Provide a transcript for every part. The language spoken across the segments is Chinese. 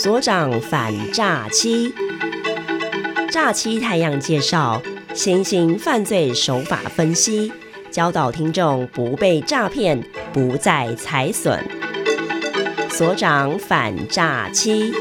所长反诈欺，诈欺太阳介绍新型犯罪手法分析，教导听众不被诈骗，不再财损。所长反诈欺。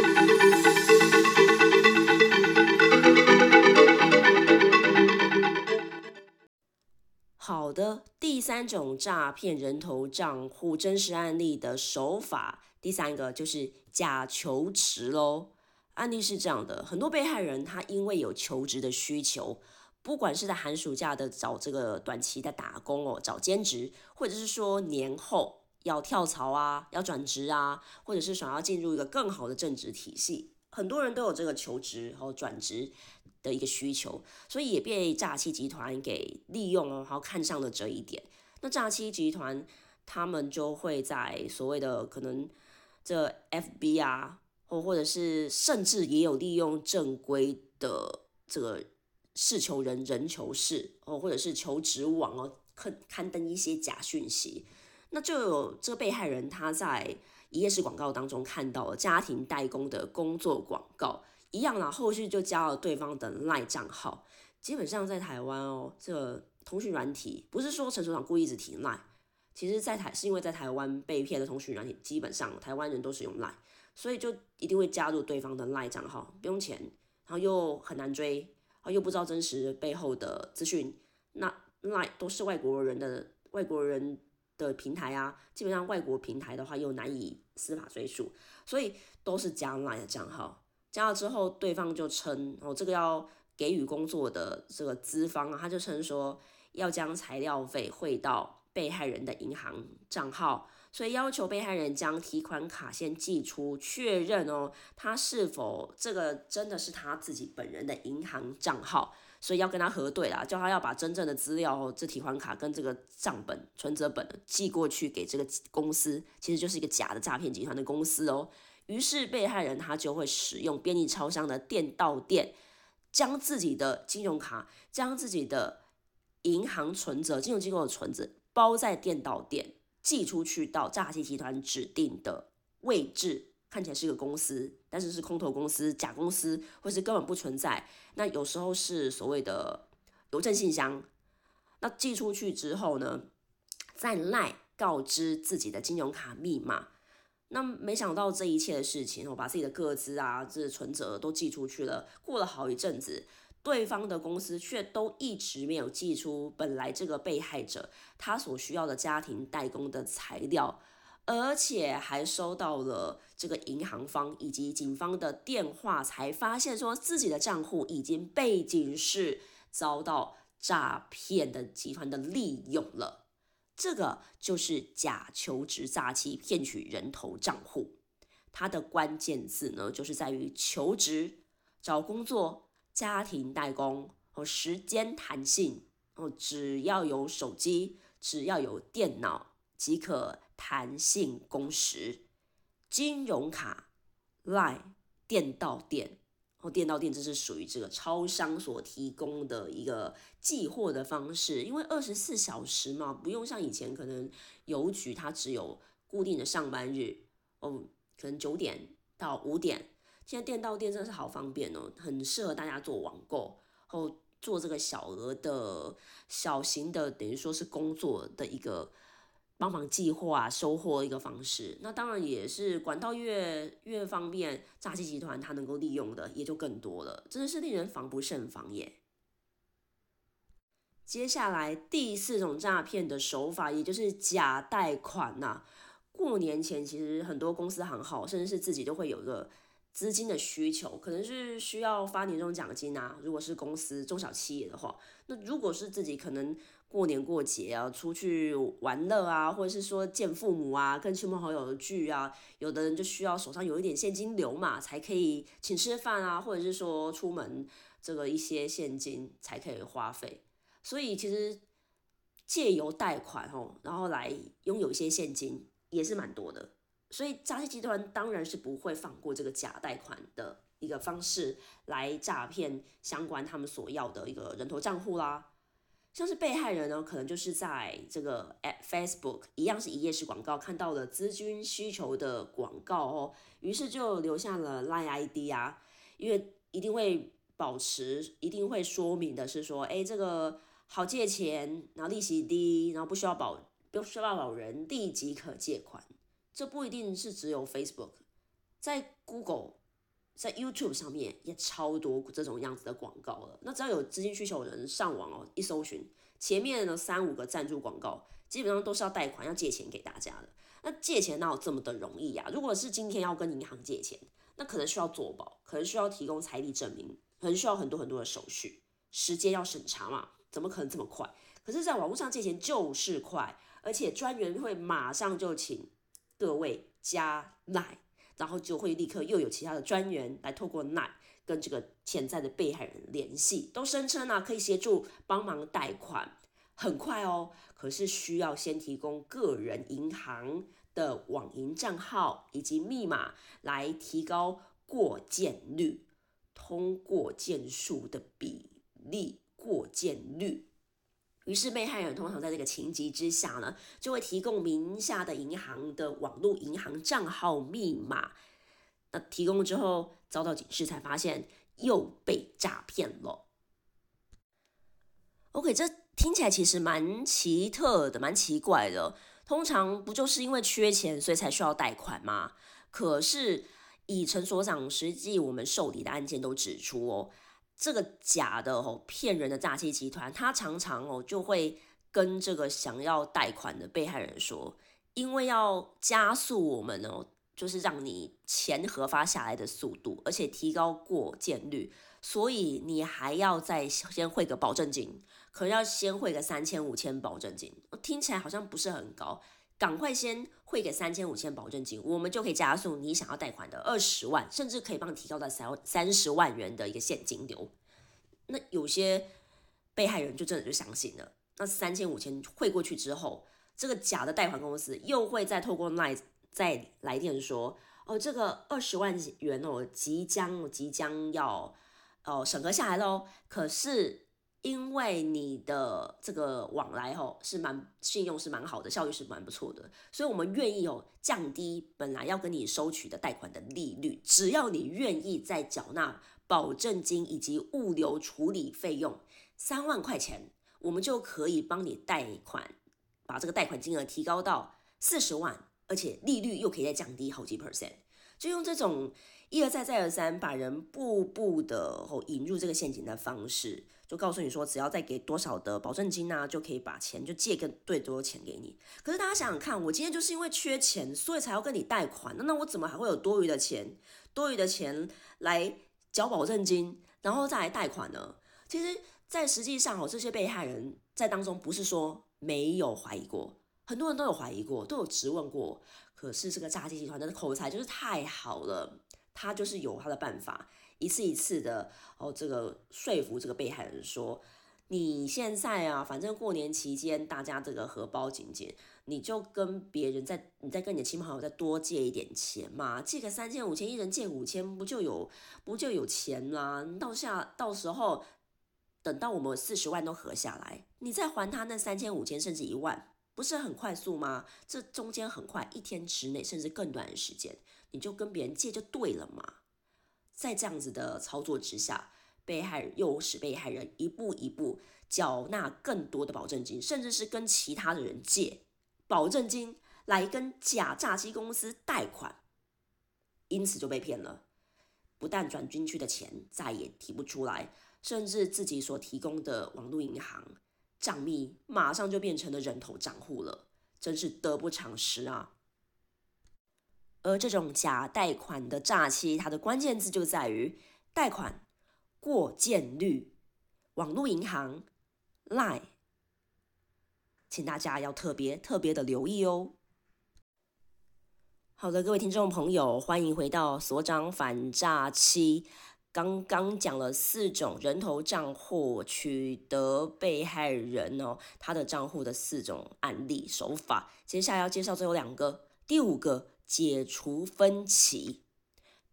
好的，第三种诈骗人头账户真实案例的手法，第三个就是假求职喽。案例是这样的，很多被害人他因为有求职的需求，不管是在寒暑假的找这个短期的打工哦，找兼职，或者是说年后要跳槽啊，要转职啊，或者是想要进入一个更好的正职体系，很多人都有这个求职和转职。的一个需求，所以也被诈欺集团给利用哦，然后看上了这一点。那诈欺集团他们就会在所谓的可能这 FB 啊，或或者是甚至也有利用正规的这个事求人人求事哦，或者是求职网哦，刊刊登一些假讯息。那就有这个被害人他在一页式广告当中看到了家庭代工的工作广告。一样啦，后续就加了对方的赖账号。基本上在台湾哦，这通讯软体不是说陈所长故意一直提赖，其实，在台是因为在台湾被骗的通讯软体，基本上台湾人都是用赖，所以就一定会加入对方的赖账号，不用钱，然后又很难追，然后又不知道真实背后的资讯。那赖都是外国人的外国人的平台啊，基本上外国平台的话又难以司法追诉，所以都是加赖的账号。加了之后，对方就称哦，这个要给予工作的这个资方啊，他就称说要将材料费汇到被害人的银行账号，所以要求被害人将提款卡先寄出，确认哦，他是否这个真的是他自己本人的银行账号，所以要跟他核对啦，叫他要把真正的资料哦，这提款卡跟这个账本、存折本寄过去给这个公司，其实就是一个假的诈骗集团的公司哦。于是被害人他就会使用便利超商的店到店，将自己的金融卡、将自己的银行存折、金融机构的存折包在店到店，寄出去到诈欺集团指定的位置，看起来是个公司，但是是空头公司、假公司，或是根本不存在。那有时候是所谓的邮政信箱。那寄出去之后呢，再赖告知自己的金融卡密码。那没想到这一切的事情，我把自己的个资啊，这存折都寄出去了。过了好一阵子，对方的公司却都一直没有寄出本来这个被害者他所需要的家庭代工的材料，而且还收到了这个银行方以及警方的电话，才发现说自己的账户已经被警示遭到诈骗的集团的利用了。这个就是假求职诈欺骗取人头账户，它的关键字呢，就是在于求职、找工作、家庭代工和时间弹性哦，只要有手机，只要有电脑即可弹性工时，金融卡、Line、电到店。哦电到店，这是属于这个超商所提供的一个寄货的方式，因为二十四小时嘛，不用像以前可能邮局它只有固定的上班日哦，可能九点到五点。现在电到店真的是好方便哦，很适合大家做网购，后做这个小额的小型的，等于说是工作的一个。帮忙计划，收货一个方式，那当然也是管道越越方便，诈欺集团它能够利用的也就更多了，真的是令人防不胜防耶。接下来第四种诈骗的手法，也就是假贷款呐。过年前其实很多公司行号，甚至是自己都会有一个资金的需求，可能是需要发年终奖金啊。如果是公司中小企业的话，那如果是自己可能。过年过节啊，出去玩乐啊，或者是说见父母啊，跟亲朋好友的聚啊，有的人就需要手上有一点现金流嘛，才可以请吃饭啊，或者是说出门这个一些现金才可以花费。所以其实借由贷款哦，然后来拥有一些现金也是蛮多的。所以诈骗集团当然是不会放过这个假贷款的一个方式来诈骗相关他们所要的一个人头账户啦。像是被害人呢，可能就是在这个 at Facebook 一样是一页式广告，看到了资金需求的广告哦，于是就留下了 Line ID 啊，因为一定会保持，一定会说明的是说，哎，这个好借钱，然后利息低，然后不需要保，不需要保人，立即可借款。这不一定是只有 Facebook，在 Google。在 YouTube 上面也超多这种样子的广告了。那只要有资金需求的人上网哦，一搜寻前面的三五个赞助广告，基本上都是要贷款、要借钱给大家的。那借钱哪有这么的容易呀？如果是今天要跟银行借钱，那可能需要做保，可能需要提供财力证明，可能需要很多很多的手续，时间要审查嘛，怎么可能这么快？可是，在网络上借钱就是快，而且专员会马上就请各位加赖。然后就会立刻又有其他的专员来透过 Line 跟这个潜在的被害人联系，都声称呢可以协助帮忙贷款，很快哦。可是需要先提供个人银行的网银账号以及密码来提高过件率，通过件数的比例过件率。于是被害人通常在这个情急之下呢，就会提供名下的银行的网络银行账号密码。那提供之后遭到警示，才发现又被诈骗了。OK，这听起来其实蛮奇特的，蛮奇怪的。通常不就是因为缺钱，所以才需要贷款吗？可是以陈所长实际我们受理的案件都指出哦。这个假的哦，骗人的诈欺集团，他常常哦就会跟这个想要贷款的被害人说，因为要加速我们哦，就是让你钱核发下来的速度，而且提高过件率，所以你还要再先汇个保证金，可能要先汇个三千五千保证金，听起来好像不是很高。赶快先汇给三千五千保证金，我们就可以加速你想要贷款的二十万，甚至可以帮你提高到三三十万元的一个现金流。那有些被害人就真的就相信了。那三千五千汇过去之后，这个假的贷款公司又会再透过 Line 再来电说：“哦，这个二十万元哦，即将即将要哦审核下来喽。”可是。因为你的这个往来吼是蛮信用是蛮好的，效率是蛮不错的，所以我们愿意哦降低本来要跟你收取的贷款的利率，只要你愿意再缴纳保证金以及物流处理费用三万块钱，我们就可以帮你贷款，把这个贷款金额提高到四十万，而且利率又可以再降低好几 percent，就用这种一而再再而三把人步步的吼引入这个陷阱的方式。就告诉你说，只要再给多少的保证金啊，就可以把钱就借更最多钱给你。可是大家想想看，我今天就是因为缺钱，所以才要跟你贷款。那那我怎么还会有多余的钱，多余的钱来缴保证金，然后再来贷款呢？其实，在实际上哦，这些被害人在当中不是说没有怀疑过，很多人都有怀疑过，都有质问过。可是这个诈欺集团的口才就是太好了，他就是有他的办法。一次一次的哦，这个说服这个被害人说，你现在啊，反正过年期间大家这个荷包紧紧，你就跟别人再，你再跟你的亲朋好友再多借一点钱嘛，借个三千五千，一人借五千，不就有不就有钱啦？到下到时候等到我们四十万都合下来，你再还他那三千五千甚至一万，不是很快速吗？这中间很快，一天之内甚至更短的时间，你就跟别人借就对了嘛。在这样子的操作之下，被害人又使被害人一步一步缴纳更多的保证金，甚至是跟其他的人借保证金来跟假诈欺公司贷款，因此就被骗了。不但转进去的钱再也提不出来，甚至自己所提供的网络银行账密马上就变成了人头账户了，真是得不偿失啊！而这种假贷款的诈欺，它的关键字就在于贷款过件率、网络银行、lie 请大家要特别特别的留意哦。好的，各位听众朋友，欢迎回到所长反诈欺。刚刚讲了四种人头账户取得被害人哦他的账户的四种案例手法，接下来要介绍最后两个，第五个。解除分歧，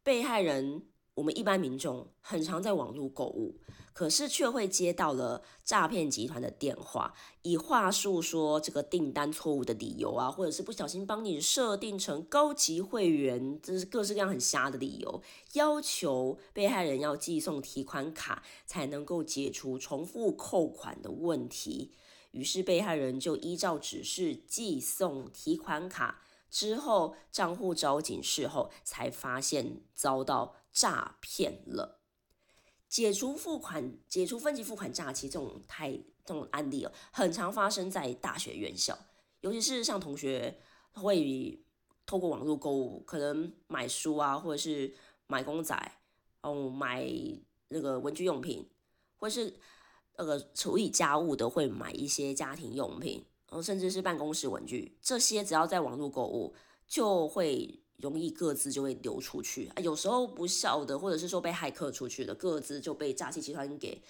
被害人我们一般民众很常在网络购物，可是却会接到了诈骗集团的电话，以话术说这个订单错误的理由啊，或者是不小心帮你设定成高级会员，这是各式各样很瞎的理由，要求被害人要寄送提款卡才能够解除重复扣款的问题。于是被害人就依照指示寄送提款卡，之后账户找警示后，才发现遭到。诈骗了，解除付款、解除分期付款诈欺这种太这种案例哦，很常发生在大学院校，尤其是像同学会透过网络购物，可能买书啊，或者是买公仔，哦，买那个文具用品，或是那个处理家务的会买一些家庭用品，然后甚至是办公室文具，这些只要在网络购物就会。容易各自就会流出去啊，有时候不笑的，或者是说被骇客出去的，各自就被诈欺集团给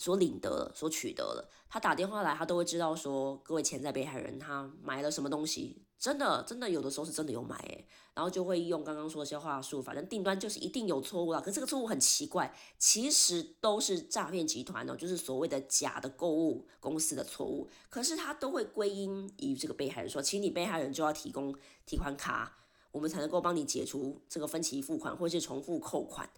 所领得，所取得了。他打电话来，他都会知道说各位潜在被害人他买了什么东西，真的真的有的时候是真的有买诶，然后就会用刚刚说的些话术，反正订单就是一定有错误了。可这个错误很奇怪，其实都是诈骗集团哦，就是所谓的假的购物公司的错误，可是他都会归因于这个被害人说，请你被害人就要提供提款卡。我们才能够帮你解除这个分期付款或者是重复扣款。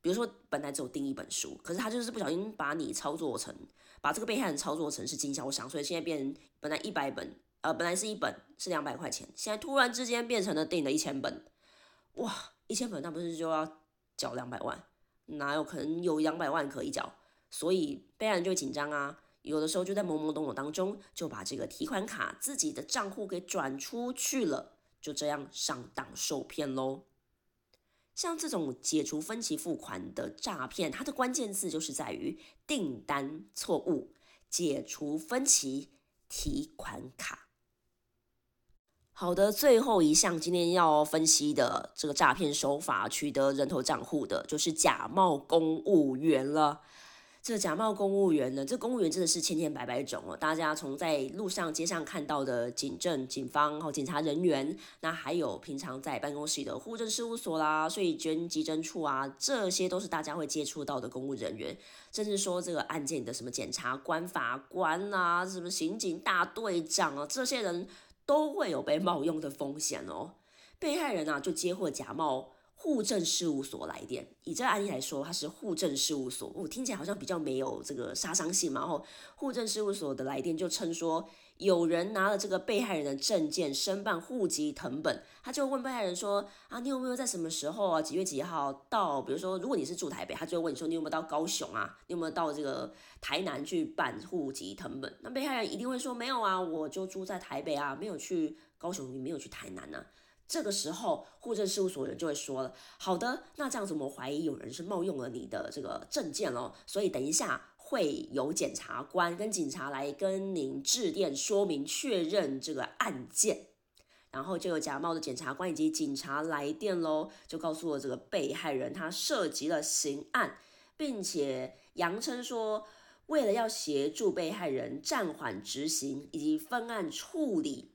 比如说，本来只有订一本书，可是他就是不小心把你操作成，把这个被害人操作成是经销商，所以现在变本来一百本，呃，本来是一本是两百块钱，现在突然之间变成了订了一千本，哇，一千本那不是就要缴两百万？哪有可能有两百万可以缴？所以被害人就紧张啊，有的时候就在懵懵懂懂当中就把这个提款卡自己的账户给转出去了。就这样上当受骗喽。像这种解除分期付款的诈骗，它的关键字就是在于订单错误、解除分期提款卡。好的，最后一项今天要分析的这个诈骗手法，取得人头账户的，就是假冒公务员了。这假冒公务员呢？这公务员真的是千千百百种哦。大家从在路上、街上看到的警政、警方、和警察人员，那还有平常在办公室的户政事务所啦、税捐稽征处啊，这些都是大家会接触到的公务人员。甚至说这个案件的什么检察官、法官啊，什么刑警大队长啊，这些人都会有被冒用的风险哦。被害人啊，就接获假冒。户政事务所来电，以这个案例来说，它是户政事务所，我听起来好像比较没有这个杀伤性嘛。然后户政事务所的来电就称说，有人拿了这个被害人的证件申办户籍誊本，他就问被害人说啊，你有没有在什么时候啊，几月几号到？比如说，如果你是住台北，他就会问你说，你有没有到高雄啊？你有没有到这个台南去办户籍誊本？那被害人一定会说没有啊，我就住在台北啊，没有去高雄，你没有去台南呢。这个时候，户政事务所人就会说了：“好的，那这样子，我们怀疑有人是冒用了你的这个证件哦，所以等一下会有检察官跟警察来跟您致电说明确认这个案件。”然后就有假冒的检察官以及警察来电喽，就告诉了这个被害人他涉及了刑案，并且扬称说，为了要协助被害人暂缓执行以及分案处理。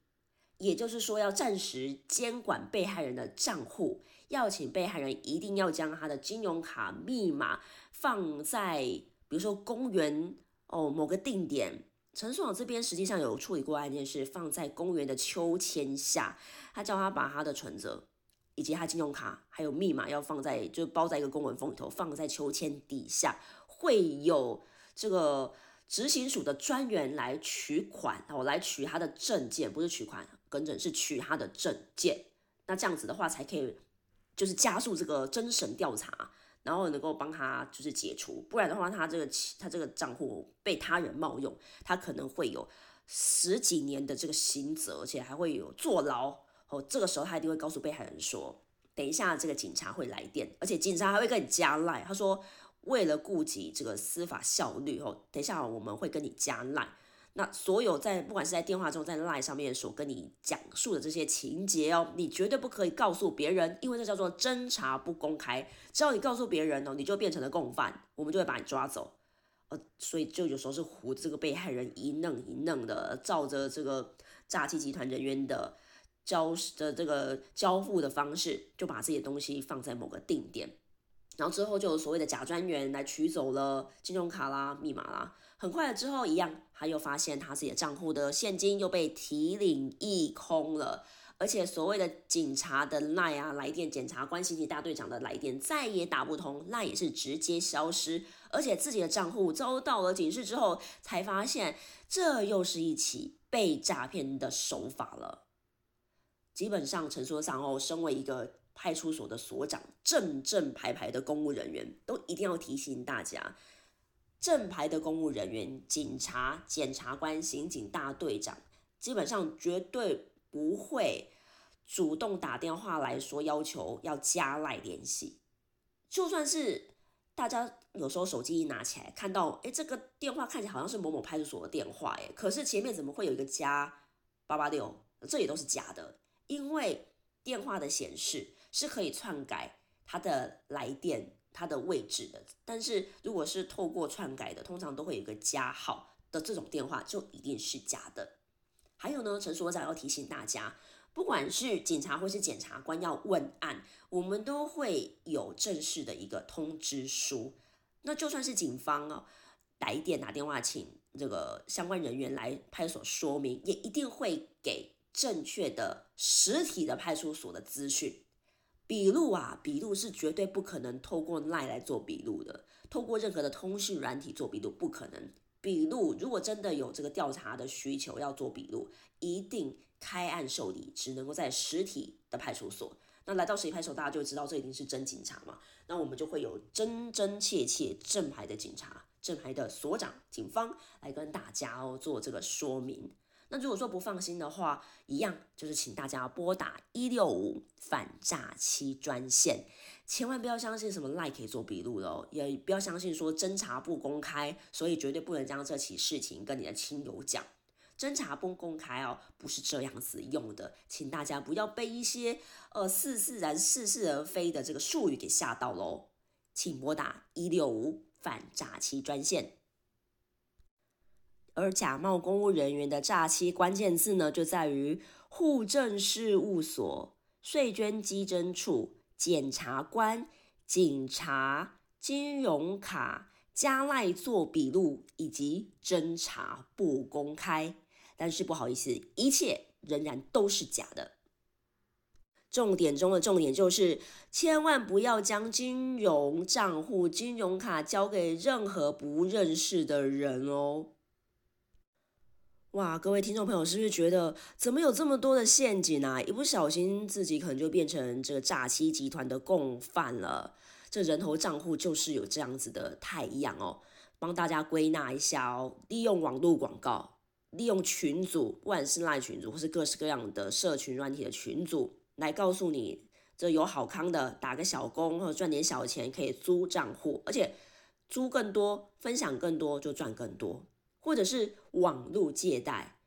也就是说，要暂时监管被害人的账户，要请被害人一定要将他的金融卡密码放在，比如说公园哦某个定点。陈爽这边实际上有处理过案件，是放在公园的秋千下，他叫他把他的存折以及他金融卡还有密码要放在，就包在一个公文封里头，放在秋千底下，会有这个执行署的专员来取款，哦，来取他的证件，不是取款。跟诊是取他的证件，那这样子的话才可以，就是加速这个侦审调查，然后能够帮他就是解除，不然的话，他这个他这个账户被他人冒用，他可能会有十几年的这个刑责，而且还会有坐牢。哦，这个时候他一定会告诉被害人说，等一下这个警察会来电，而且警察还会跟你加赖，他说为了顾及这个司法效率，哦，等一下我们会跟你加赖。那所有在不管是在电话中，在 Line 上面所跟你讲述的这些情节哦，你绝对不可以告诉别人，因为这叫做侦查不公开。只要你告诉别人哦，你就变成了共犯，我们就会把你抓走。呃，所以就有时候是唬这个被害人一愣一愣的，照着这个诈欺集团人员的交的这个交付的方式，就把这些东西放在某个定点。然后之后就有所谓的假专员来取走了金融卡啦、密码啦。很快了之后，一样他又发现他自己的账户的现金又被提领一空了，而且所谓的警察的赖啊来电，检察官刑警大队长的来电再也打不通，赖也是直接消失，而且自己的账户遭到了警示之后，才发现这又是一起被诈骗的手法了。基本上，陈所长哦，身为一个派出所的所长，正正牌牌的公务人员，都一定要提醒大家，正牌的公务人员，警察、检察官、刑警大队长，基本上绝对不会主动打电话来说要求要加赖联系。就算是大家有时候手机一拿起来，看到哎，这个电话看起来好像是某某派出所的电话，哎，可是前面怎么会有一个加八八六？这也都是假的，因为电话的显示。是可以篡改他的来电、它的位置的，但是如果是透过篡改的，通常都会有一个加号的这种电话，就一定是假的。还有呢，陈所长要提醒大家，不管是警察或是检察官要问案，我们都会有正式的一个通知书。那就算是警方哦来电打电话请这个相关人员来派出所说明，也一定会给正确的实体的派出所的资讯。笔录啊，笔录是绝对不可能透过 LINE 来做笔录的，透过任何的通讯软体做笔录不可能。笔录如果真的有这个调查的需求要做笔录，一定开案受理，只能够在实体的派出所。那来到实体派出所，大家就知道这一定是真警察嘛。那我们就会有真真切切正牌的警察、正牌的所长、警方来跟大家哦做这个说明。那如果说不放心的话，一样就是请大家拨打一六五反诈欺专线，千万不要相信什么赖可以做笔录的哦，也不要相信说侦查不公开，所以绝对不能将这起事情跟你的亲友讲。侦查不公开哦，不是这样子用的，请大家不要被一些呃似是然似是而非的这个术语给吓到喽，请拨打一六五反诈欺专线。而假冒公务人员的诈欺关键字呢，就在于户政事务所、税捐稽征处、检察官、警察、金融卡、加赖做笔录以及侦查不公开。但是不好意思，一切仍然都是假的。重点中的重点就是，千万不要将金融账户、金融卡交给任何不认识的人哦。哇，各位听众朋友，是不是觉得怎么有这么多的陷阱啊？一不小心自己可能就变成这个诈欺集团的共犯了。这人头账户就是有这样子的太阳哦。帮大家归纳一下哦，利用网络广告，利用群组，不管是赖群组或是各式各样的社群软体的群组，来告诉你这有好康的，打个小工或者赚点小钱可以租账户，而且租更多，分享更多就赚更多。或者是网络借贷，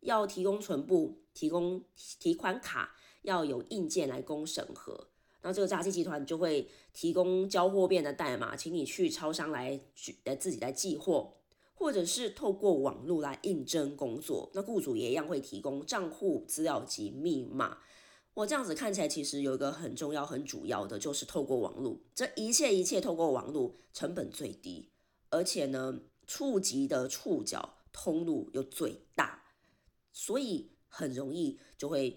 要提供存部、提供提款卡，要有硬件来供审核。那这个诈欺集团就会提供交货变的代码，请你去超商来来自己来寄货，或者是透过网络来应征工作。那雇主也一样会提供账户资料及密码。我这样子看起来，其实有一个很重要、很主要的，就是透过网络，这一切一切透过网络，成本最低，而且呢。触及的触角通路又最大，所以很容易就会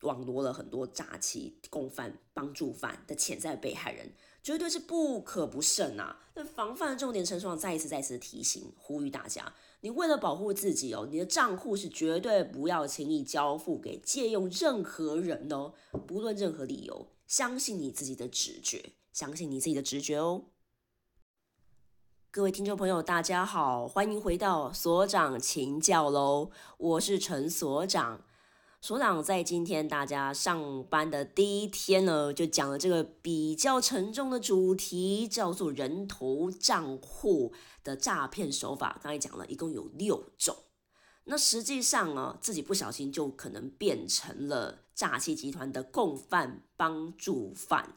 网罗了很多诈欺共犯、帮助犯的潜在被害人，绝对是不可不慎啊！那防范重点，陈爽再一次、再次提醒、呼吁大家：你为了保护自己哦，你的账户是绝对不要轻易交付给借用任何人哦，不论任何理由，相信你自己的直觉，相信你自己的直觉哦。各位听众朋友，大家好，欢迎回到所长请教喽，我是陈所长。所长在今天大家上班的第一天呢，就讲了这个比较沉重的主题，叫做人头账户的诈骗手法。刚才讲了一共有六种，那实际上呢，自己不小心就可能变成了诈欺集团的共犯、帮助犯。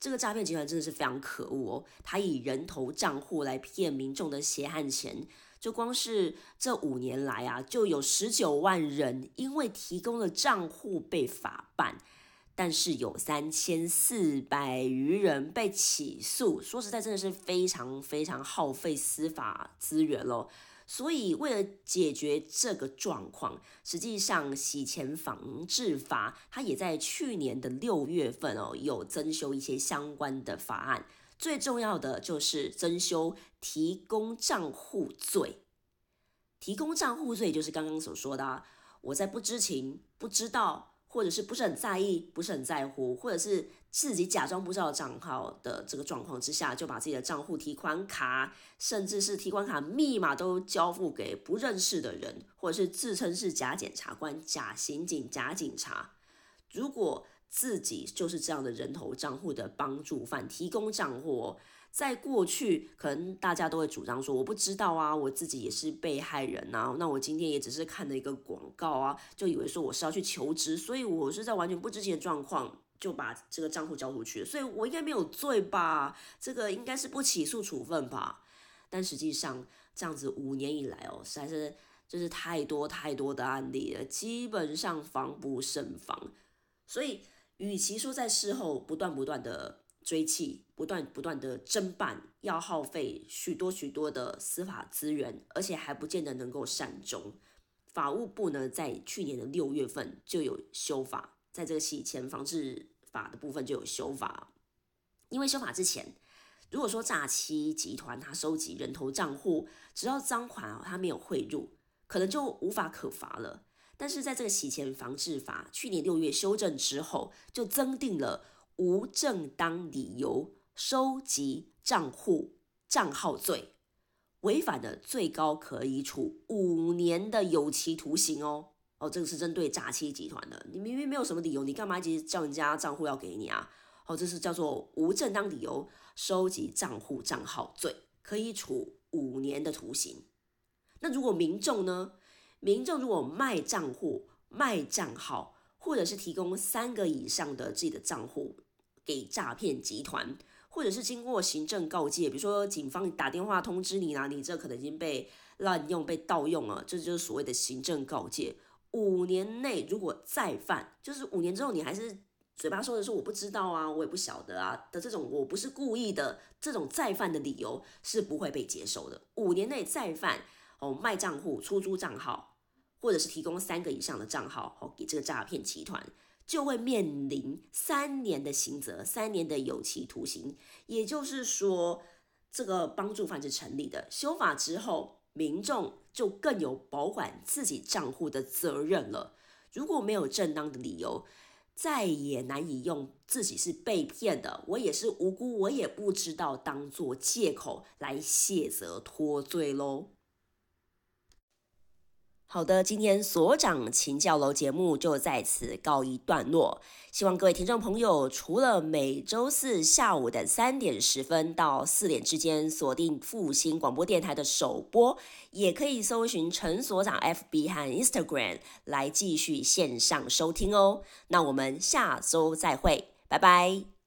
这个诈骗集团真的是非常可恶哦！他以人头账户来骗民众的血汗钱，就光是这五年来啊，就有十九万人因为提供了账户被法办。但是有三千四百余人被起诉。说实在，真的是非常非常耗费司法资源喽。所以，为了解决这个状况，实际上洗钱防治法它也在去年的六月份哦，有增修一些相关的法案。最重要的就是增修提供账户罪。提供账户罪就是刚刚所说的啊，我在不知情、不知道。或者是不是很在意，不是很在乎，或者是自己假装不知道账号的这个状况之下，就把自己的账户提款卡，甚至是提款卡密码都交付给不认识的人，或者是自称是假检察官、假刑警、假警察。如果自己就是这样的人头账户的帮助犯，提供账户。在过去，可能大家都会主张说，我不知道啊，我自己也是被害人呐。那我今天也只是看了一个广告啊，就以为说我是要去求职，所以我是在完全不知情的状况就把这个账户交出去，所以我应该没有罪吧？这个应该是不起诉处分吧？但实际上，这样子五年以来哦，实在是就是太多太多的案例了，基本上防不胜防。所以，与其说在事后不断不断的。追气，不断不断的侦办，要耗费许多许多的司法资源，而且还不见得能够善终。法务部呢，在去年的六月份就有修法，在这个洗钱防治法的部分就有修法。因为修法之前，如果说诈欺集团他收集人头账户，只要赃款啊他没有汇入，可能就无法可罚了。但是在这个洗钱防治法去年六月修正之后，就增定了。无正当理由收集账户账号罪，违反的最高可以处五年的有期徒刑哦。哦，这个是针对诈欺集团的。你明明没有什么理由，你干嘛一直叫人家账户要给你啊？哦，这是叫做无正当理由收集账户账号罪，可以处五年的徒刑。那如果民众呢？民众如果卖账户、卖账号，或者是提供三个以上的自己的账户。给诈骗集团，或者是经过行政告诫，比如说警方打电话通知你啦，你这可能已经被滥用、被盗用了，这就是所谓的行政告诫。五年内如果再犯，就是五年之后你还是嘴巴说的是我不知道啊，我也不晓得啊的这种，我不是故意的这种再犯的理由是不会被接受的。五年内再犯哦，卖账户、出租账号，或者是提供三个以上的账号哦给这个诈骗集团。就会面临三年的刑责，三年的有期徒刑。也就是说，这个帮助犯是成立的。修法之后，民众就更有保管自己账户的责任了。如果没有正当的理由，再也难以用自己是被骗的，我也是无辜，我也不知道，当做借口来卸责脱罪喽。好的，今天所长请教楼节目就在此告一段落。希望各位听众朋友，除了每周四下午的三点十分到四点之间锁定复兴广播电台的首播，也可以搜寻陈所长 FB 和 Instagram 来继续线上收听哦。那我们下周再会，拜拜。